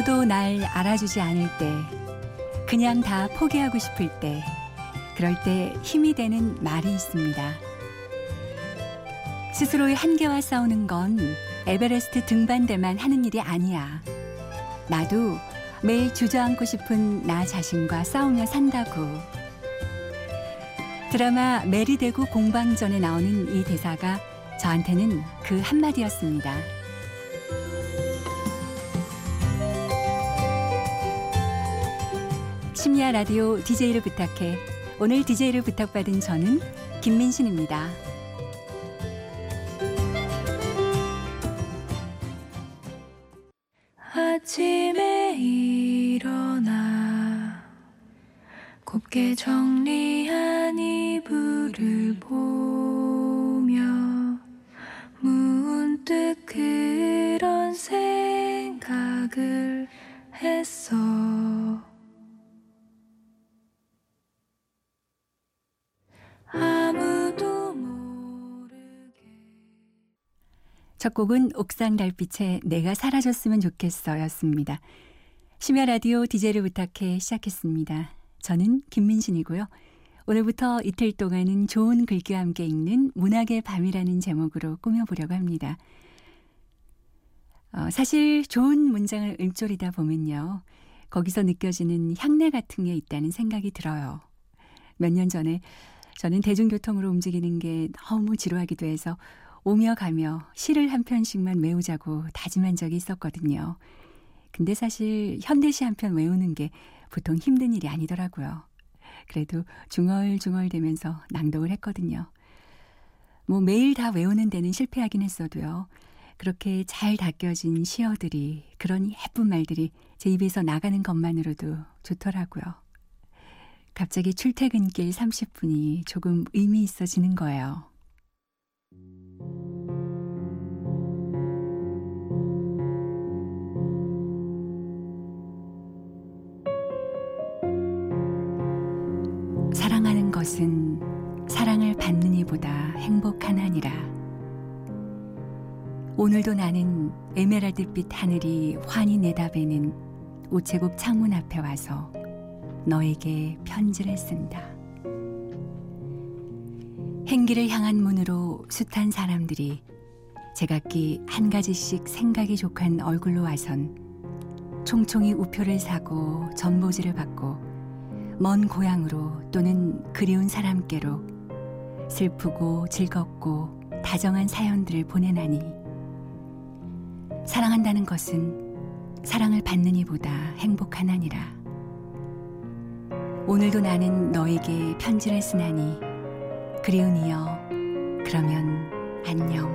아무도 날 알아주지 않을 때, 그냥 다 포기하고 싶을 때, 그럴 때 힘이 되는 말이 있습니다. 스스로의 한계와 싸우는 건 에베레스트 등반대만 하는 일이 아니야. 나도 매일 주저앉고 싶은 나 자신과 싸우며 산다고. 드라마 메리대구 공방전에 나오는 이 대사가 저한테는 그 한마디였습니다. 심야 라디오 DJ를 부탁해. 오늘 DJ를 부탁받은 저는 김민신입니다. 아침에 일어나 곱게 정리한 이불을 보며 문득 그런 생각을 했어. 첫 곡은 옥상 달빛에 내가 사라졌으면 좋겠어 였습니다. 심야 라디오 DJ를 부탁해 시작했습니다. 저는 김민신이고요. 오늘부터 이틀 동안은 좋은 글귀와 함께 읽는 문학의 밤이라는 제목으로 꾸며보려고 합니다. 어, 사실 좋은 문장을 읊조리다 보면요. 거기서 느껴지는 향내 같은 게 있다는 생각이 들어요. 몇 년 전에 저는 대중교통으로 움직이는 게 너무 지루하기도 해서 오며 가며 시를 한 편씩만 외우자고 다짐한 적이 있었거든요. 근데 사실 현대시 한 편 외우는 게 보통 힘든 일이 아니더라고요. 그래도 중얼중얼대면서 낭독을 했거든요. 뭐 매일 다 외우는 데는 실패하긴 했어도요. 그렇게 잘 닦여진 시어들이 그런 예쁜 말들이 제 입에서 나가는 것만으로도 좋더라고요. 갑자기 출퇴근길 30분이 조금 의미 있어지는 거예요. 사랑하는 것은 사랑을 받는 이보다 행복한 하니라. 오늘도 나는 에메랄드빛 하늘이 환히 내다보는 우체국 창문 앞에 와서 너에게 편지를 쓴다. 행기를 향한 문으로 숱한 사람들이 제각기 한 가지씩 생각이 족한 얼굴로 와선 총총히 우표를 사고 전보지를 받고 먼 고향으로 또는 그리운 사람께로 슬프고 즐겁고 다정한 사연들을 보내나니 사랑한다는 것은 사랑을 받는 이보다 행복한 아니라 오늘도 나는 너에게 편지를 쓰나니 그리운 이여 그러면 안녕.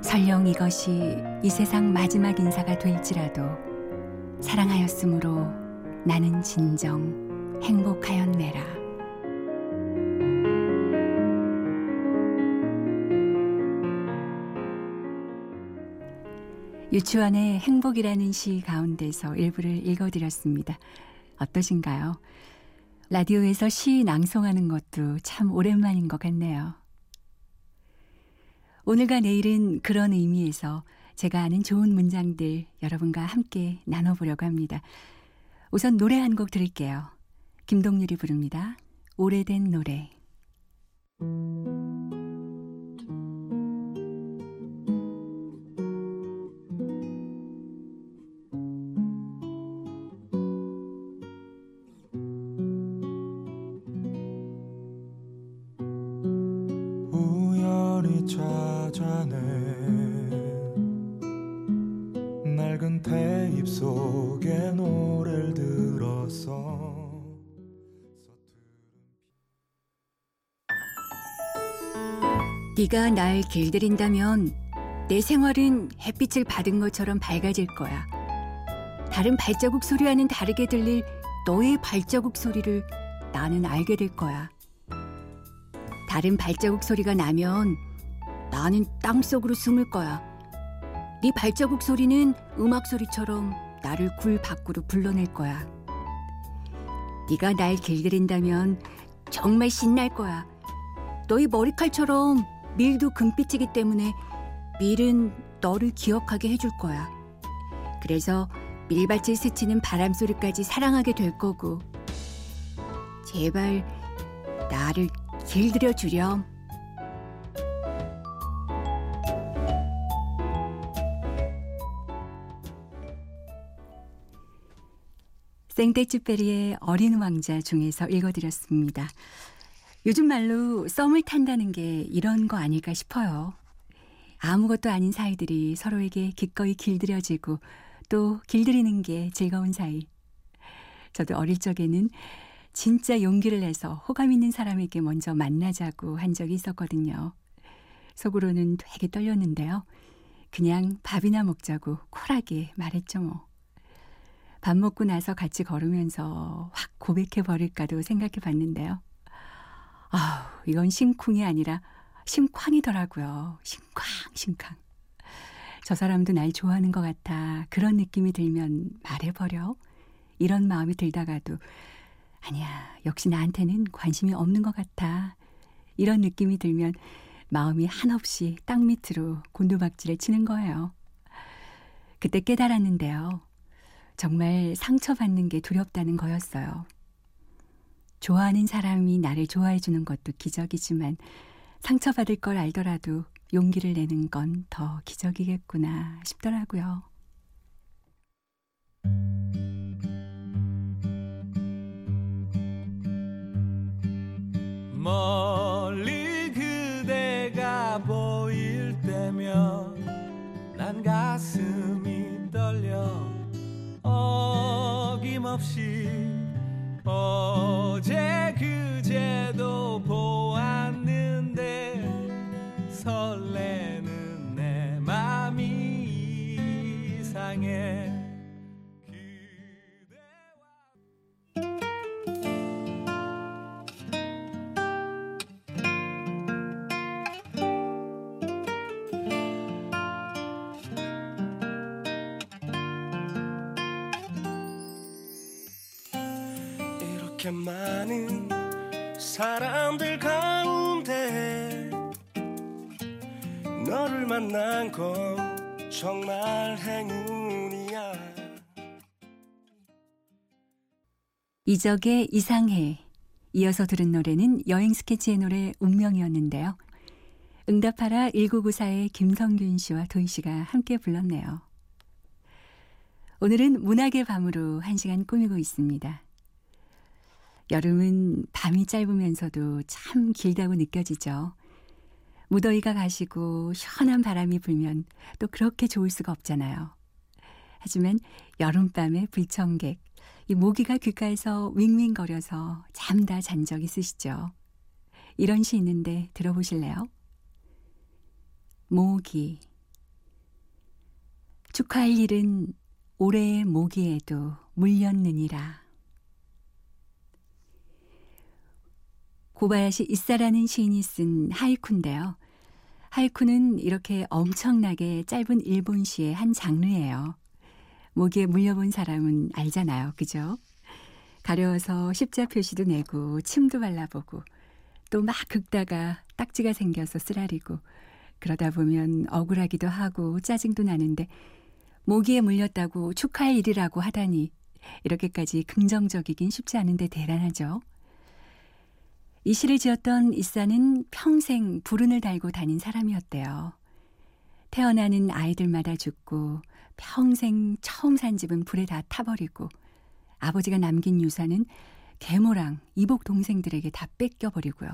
설령 이것이 이 세상 마지막 인사가 될지라도 사랑하였으므로 나는 진정 행복하였네라. 유치원의 행복이라는 시 가운데서 일부를 읽어드렸습니다. 어떠신가요? 라디오에서 시 낭송하는 것도 참 오랜만인 것 같네요. 오늘과 내일은 그런 의미에서 제가 아는 좋은 문장들 여러분과 함께 나눠보려고 합니다. 우선 노래 한 곡 들을게요. 김동률이 부릅니다. 오래된 노래. 찾아낸 낡은 테잎 속에 노 들었어 네가 날 길들인다면 내 생활은 햇빛을 받은 것처럼 밝아질 거야. 다른 발자국 소리와는 다르게 들릴 너의 발자국 소리를 나는 알게 될 거야. 다른 발자국 소리가 나면 나는 땅 속으로 숨을 거야. 네 발자국 소리는 음악 소리처럼 나를 굴 밖으로 불러낼 거야. 네가 날 길들인다면 정말 신날 거야. 너희 머리칼처럼 밀도 금빛이기 때문에 밀은 너를 기억하게 해줄 거야. 그래서 밀밭을 스치는 바람 소리까지 사랑하게 될 거고. 제발 나를 길들여 주렴. 생떼쭈베리의 어린 왕자 중에서 읽어드렸습니다. 요즘 말로 썸을 탄다는 게 이런 거 아닐까 싶어요. 아무것도 아닌 사이들이 서로에게 기꺼이 길들여지고 또 길들이는 게 즐거운 사이. 저도 어릴 적에는 진짜 용기를 내서 호감 있는 사람에게 먼저 만나자고 한 적이 있었거든요. 속으로는 되게 떨렸는데요. 그냥 밥이나 먹자고 쿨하게 말했죠 뭐. 밥 먹고 나서 같이 걸으면서 확 고백해 버릴까도 생각해 봤는데요. 아우, 이건 심쿵이 아니라 심쾅이더라고요. 심쾅, 심쾅. 저 사람도 날 좋아하는 것 같아. 그런 느낌이 들면 말해버려. 이런 마음이 들다가도 아니야, 역시 나한테는 관심이 없는 것 같아. 이런 느낌이 들면 마음이 한없이 땅 밑으로 곤두박질을 치는 거예요. 그때 깨달았는데요. 정말 상처받는 게 두렵다는 거였어요. 좋아하는 사람이 나를 좋아해 주는 것도 기적이지만 상처받을 걸 알더라도 용기를 내는 건 더 기적이겠구나 싶더라고요. 멀리 그대가 보일 때면 난 가슴 어김없이 어제 그 이적의 이상해. 이어서 들은 노래는 여행 스케치의 노래 운명이었는데요. 응답하라 1994의 김성균 씨와 도희 씨가 함께 불렀네요. 오늘은 문학의 밤으로 한 시간 꾸미고 있습니다. 여름은 밤이 짧으면서도 참 길다고 느껴지죠. 무더위가 가시고 시원한 바람이 불면 또 그렇게 좋을 수가 없잖아요. 하지만 여름밤의 불청객, 이 모기가 귓가에서 윙윙거려서 잠다 잔 적 있으시죠? 이런 시 있는데 들어보실래요? 모기 축하할 일은 올해의 모기에도 물렸느니라. 고바야시 이사라는 시인이 쓴 하이쿠인데요. 하이쿠는 이렇게 엄청나게 짧은 일본 시의 한 장르예요. 모기에 물려본 사람은 알잖아요. 그죠? 가려워서 십자 표시도 내고 침도 발라보고 또 막 긁다가 딱지가 생겨서 쓰라리고 그러다 보면 억울하기도 하고 짜증도 나는데 모기에 물렸다고 축하할 일이라고 하다니 이렇게까지 긍정적이긴 쉽지 않은데 대단하죠. 이 시를 지었던 이사는 평생 불운을 달고 다닌 사람이었대요. 태어나는 아이들마다 죽고 평생 처음 산 집은 불에 다 타버리고 아버지가 남긴 유산은 계모랑 이복 동생들에게 다 뺏겨버리고요.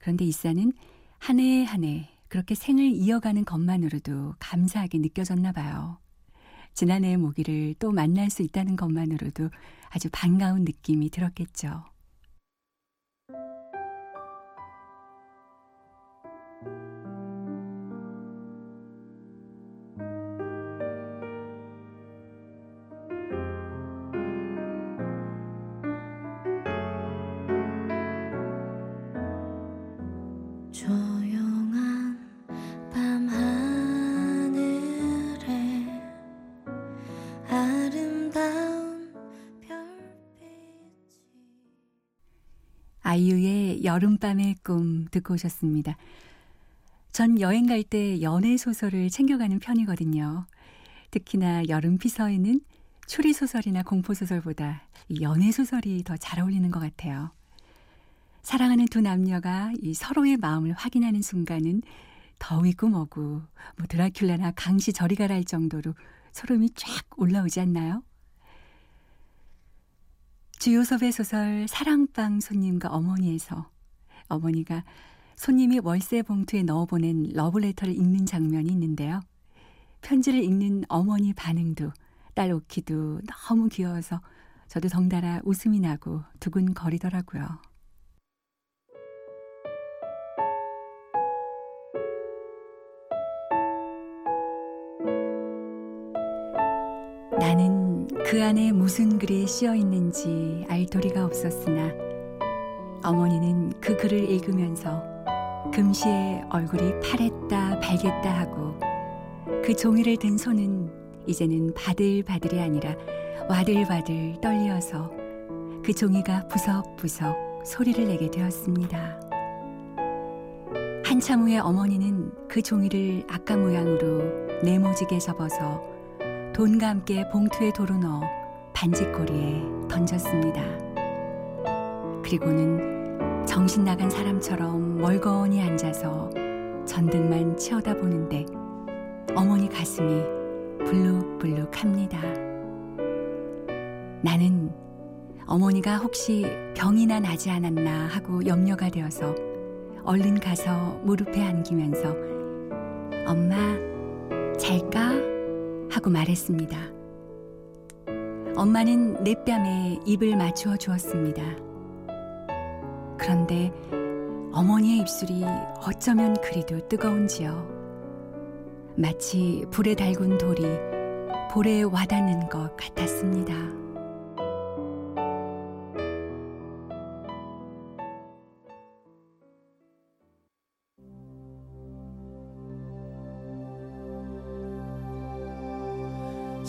그런데 이사는 한 해 한 해 그렇게 생을 이어가는 것만으로도 감사하게 느껴졌나 봐요. 지난해의 모기를 또 만날 수 있다는 것만으로도 아주 반가운 느낌이 들었겠죠. 의 여름밤의 꿈 듣고 오셨습니다. 전 여행 갈 때 연애 소설을 챙겨가는 편이거든요. 특히나 여름 피서에는 추리 소설이나 공포 소설보다 이 연애 소설이 더 잘 어울리는 것 같아요. 사랑하는 두 남녀가 이 서로의 마음을 확인하는 순간은 더위고 뭐고 뭐 드라큘라나 강시 저리 가라 할 정도로 소름이 쫙 올라오지 않나요? 주요섭의 소설 사랑방 손님과 어머니에서 어머니가 손님이 월세 봉투에 넣어보낸 러브레터를 읽는 장면이 있는데요. 편지를 읽는 어머니 반응도 딸 오키도 너무 귀여워서 저도 덩달아 웃음이 나고 두근거리더라고요. 나는 그 안에 무슨 글이 씌어 있는지 알 도리가 없었으나 어머니는 그 글을 읽으면서 금시에 얼굴이 파랬다 발겠다 하고 그 종이를 든 손은 이제는 바들바들이 아니라 와들와들 떨리어서 그 종이가 부석부석 소리를 내게 되었습니다. 한참 후에 어머니는 그 종이를 아까 모양으로 네모지게 접어서 돈과 함께 봉투에 도로 넣어 반지꼬리에 던졌습니다. 그리고는 정신 나간 사람처럼 멀거니 앉아서 전등만 치어다 보는데 어머니 가슴이 불룩불룩합니다. 나는 어머니가 혹시 병이 나 나지 않았나 하고 염려가 되어서 얼른 가서 무릎에 안기면서 엄마 잘까? 하고 말했습니다. 엄마는 내 뺨에 입을 맞추어 주었습니다. 그런데 어머니의 입술이 어쩌면 그리도 뜨거운지요. 마치 불에 달군 돌이 볼에 와닿는 것 같았습니다.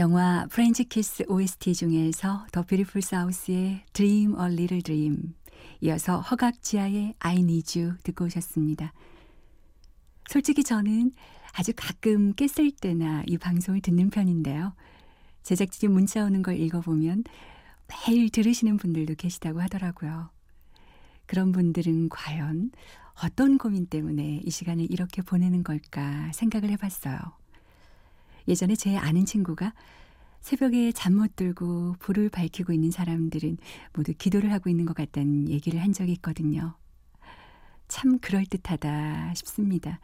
영화 프렌치 키스 OST 중에서 The Beautiful South의 Dream a Little Dream 이어서 허각 지아의 I Need You 듣고 오셨습니다. 솔직히 저는 아주 가끔 깼을 때나 이 방송을 듣는 편인데요. 제작진이 문자 오는 걸 읽어보면 매일 들으시는 분들도 계시다고 하더라고요. 그런 분들은 과연 어떤 고민 때문에 이 시간을 이렇게 보내는 걸까 생각을 해봤어요. 예전에 제 아는 친구가 새벽에 잠 못 들고 불을 밝히고 있는 사람들은 모두 기도를 하고 있는 것 같다는 얘기를 한 적이 있거든요. 참 그럴듯하다 싶습니다.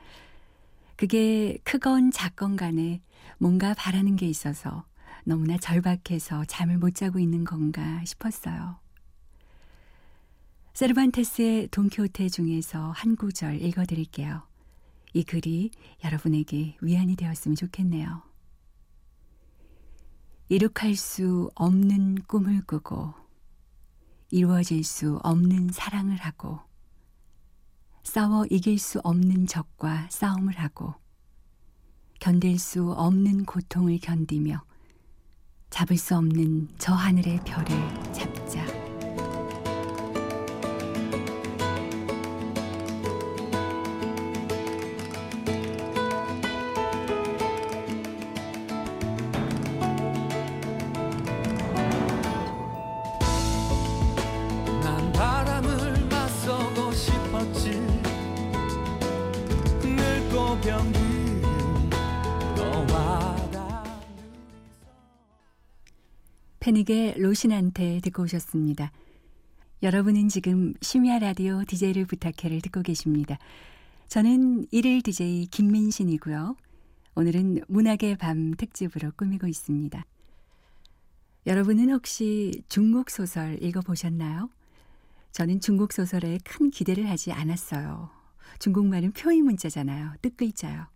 그게 크건 작건 간에 뭔가 바라는 게 있어서 너무나 절박해서 잠을 못 자고 있는 건가 싶었어요. 세르반테스의 돈키호테 중에서 한 구절 읽어드릴게요. 이 글이 여러분에게 위안이 되었으면 좋겠네요. 이룩할 수 없는 꿈을 꾸고 이루어질 수 없는 사랑을 하고 싸워 이길 수 없는 적과 싸움을 하고 견딜 수 없는 고통을 견디며 잡을 수 없는 저 하늘의 별을 잡 패닉의 로신한테 듣고 오셨습니다. 여러분은 지금 심야 라디오 DJ를 부탁해를 듣고 계십니다. 저는 일일 DJ 김민신이고요. 오늘은 문학의 밤 특집으로 꾸미고 있습니다. 여러분은 혹시 중국 소설 읽어보셨나요? 저는 중국 소설에 큰 기대를 하지 않았어요. 중국말은 표의 문자잖아요. 뜻글자요.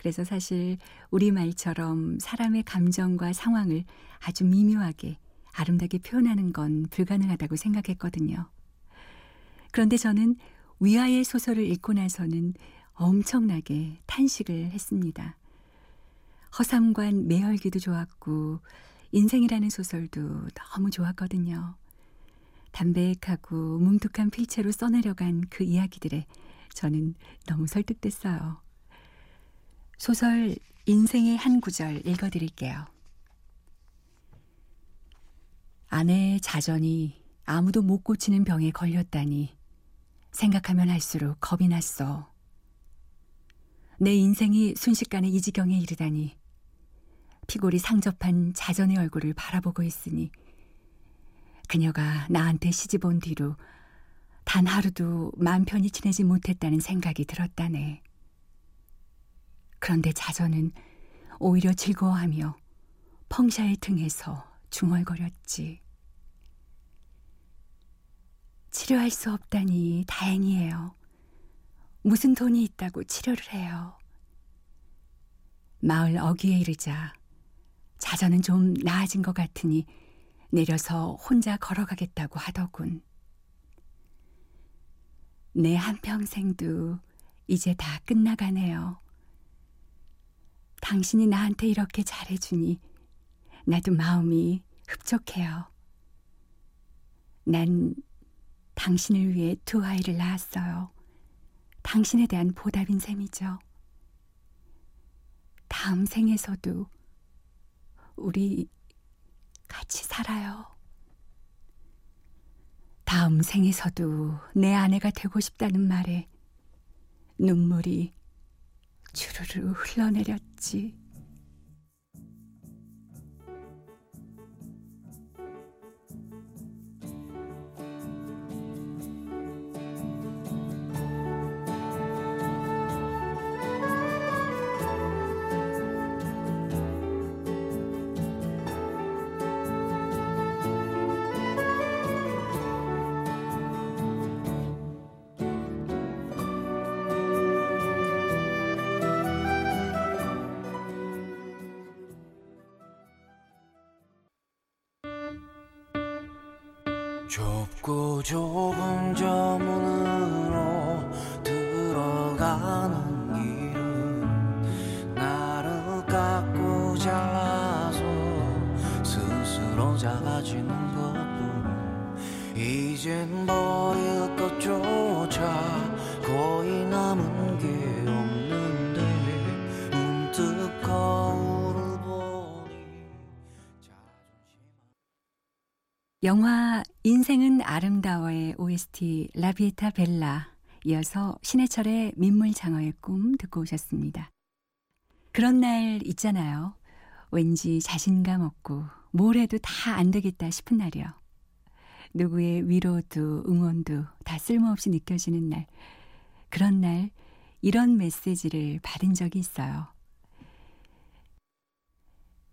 그래서 사실 우리말처럼 사람의 감정과 상황을 아주 미묘하게 아름답게 표현하는 건 불가능하다고 생각했거든요. 그런데 저는 위아의 소설을 읽고 나서는 엄청나게 탄식을 했습니다. 허삼관 매혈기도 좋았고 인생이라는 소설도 너무 좋았거든요. 담백하고 뭉툭한 필체로 써내려간 그 이야기들에 저는 너무 설득됐어요. 소설 인생의 한 구절 읽어드릴게요. 아내의 자전이 아무도 못 고치는 병에 걸렸다니 생각하면 할수록 겁이 났어. 내 인생이 순식간에 이 지경에 이르다니 피골이 상접한 자전의 얼굴을 바라보고 있으니 그녀가 나한테 시집 온 뒤로 단 하루도 마음 편히 지내지 못했다는 생각이 들었다네. 그런데 자전은 오히려 즐거워하며 펑샤의 등에서 중얼거렸지. 치료할 수 없다니 다행이에요. 무슨 돈이 있다고 치료를 해요. 마을 어귀에 이르자 자전은 좀 나아진 것 같으니 내려서 혼자 걸어가겠다고 하더군. 내 한평생도 이제 다 끝나가네요. 당신이 나한테 이렇게 잘해주니 나도 마음이 흡족해요. 난 당신을 위해 두 아이를 낳았어요. 당신에 대한 보답인 셈이죠. 다음 생에서도 우리 같이 살아요. 다음 생에서도 내 아내가 되고 싶다는 말에 눈물이 주르르 흘러내렸지. 좁고 좁은 저 문으로 들어가는 길은 나를 깎고 잘라서 스스로 작아지는 것뿐. 이젠 버릴 것조차 영화 인생은 아름다워의 OST 라비에타 벨라 이어서 신해철의 민물장어의 꿈 듣고 오셨습니다. 그런 날 있잖아요. 왠지 자신감 없고 뭘 해도 다 안 되겠다 싶은 날이요. 누구의 위로도 응원도 다 쓸모없이 느껴지는 날. 그런 날 이런 메시지를 받은 적이 있어요.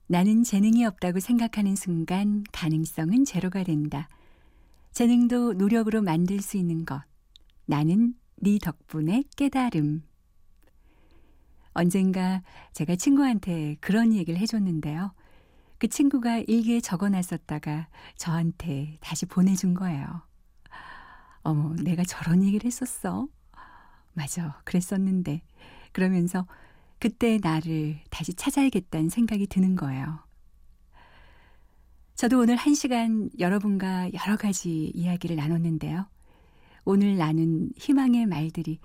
나는 재능이 없다고 생각하는 순간 가능성은 제로가 된다. 재능도 노력으로 만들 수 있는 것. 나는 네 덕분에 깨달음. 언젠가 제가 친구한테 그런 얘기를 해줬는데요. 그 친구가 일기에 적어놨었다가 저한테 다시 보내준 거예요. 어머, 내가 저런 얘기를 했었어? 맞아, 그랬었는데. 그러면서 그때 나를 다시 찾아야겠다는 생각이 드는 거예요. 저도 오늘 한 시간 여러분과 여러 가지 이야기를 나눴는데요. 오늘 나눈 희망의 말들이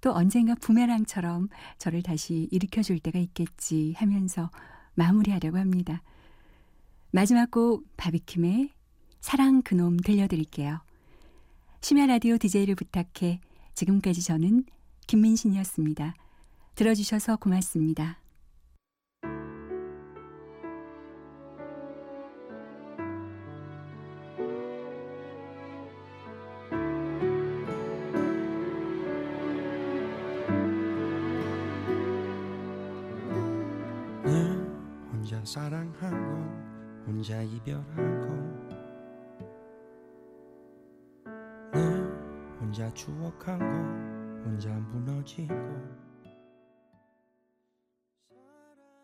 또 언젠가 부메랑처럼 저를 다시 일으켜 줄 때가 있겠지 하면서 마무리하려고 합니다. 마지막 곡 바비킴의 사랑 그놈 들려드릴게요. 심야 라디오 DJ를 부탁해 지금까지 저는 김민신이었습니다. 들어주셔서 고맙습니다. 사랑하고 혼자 이별하고 늘 혼자 추억하고 혼자 무너지고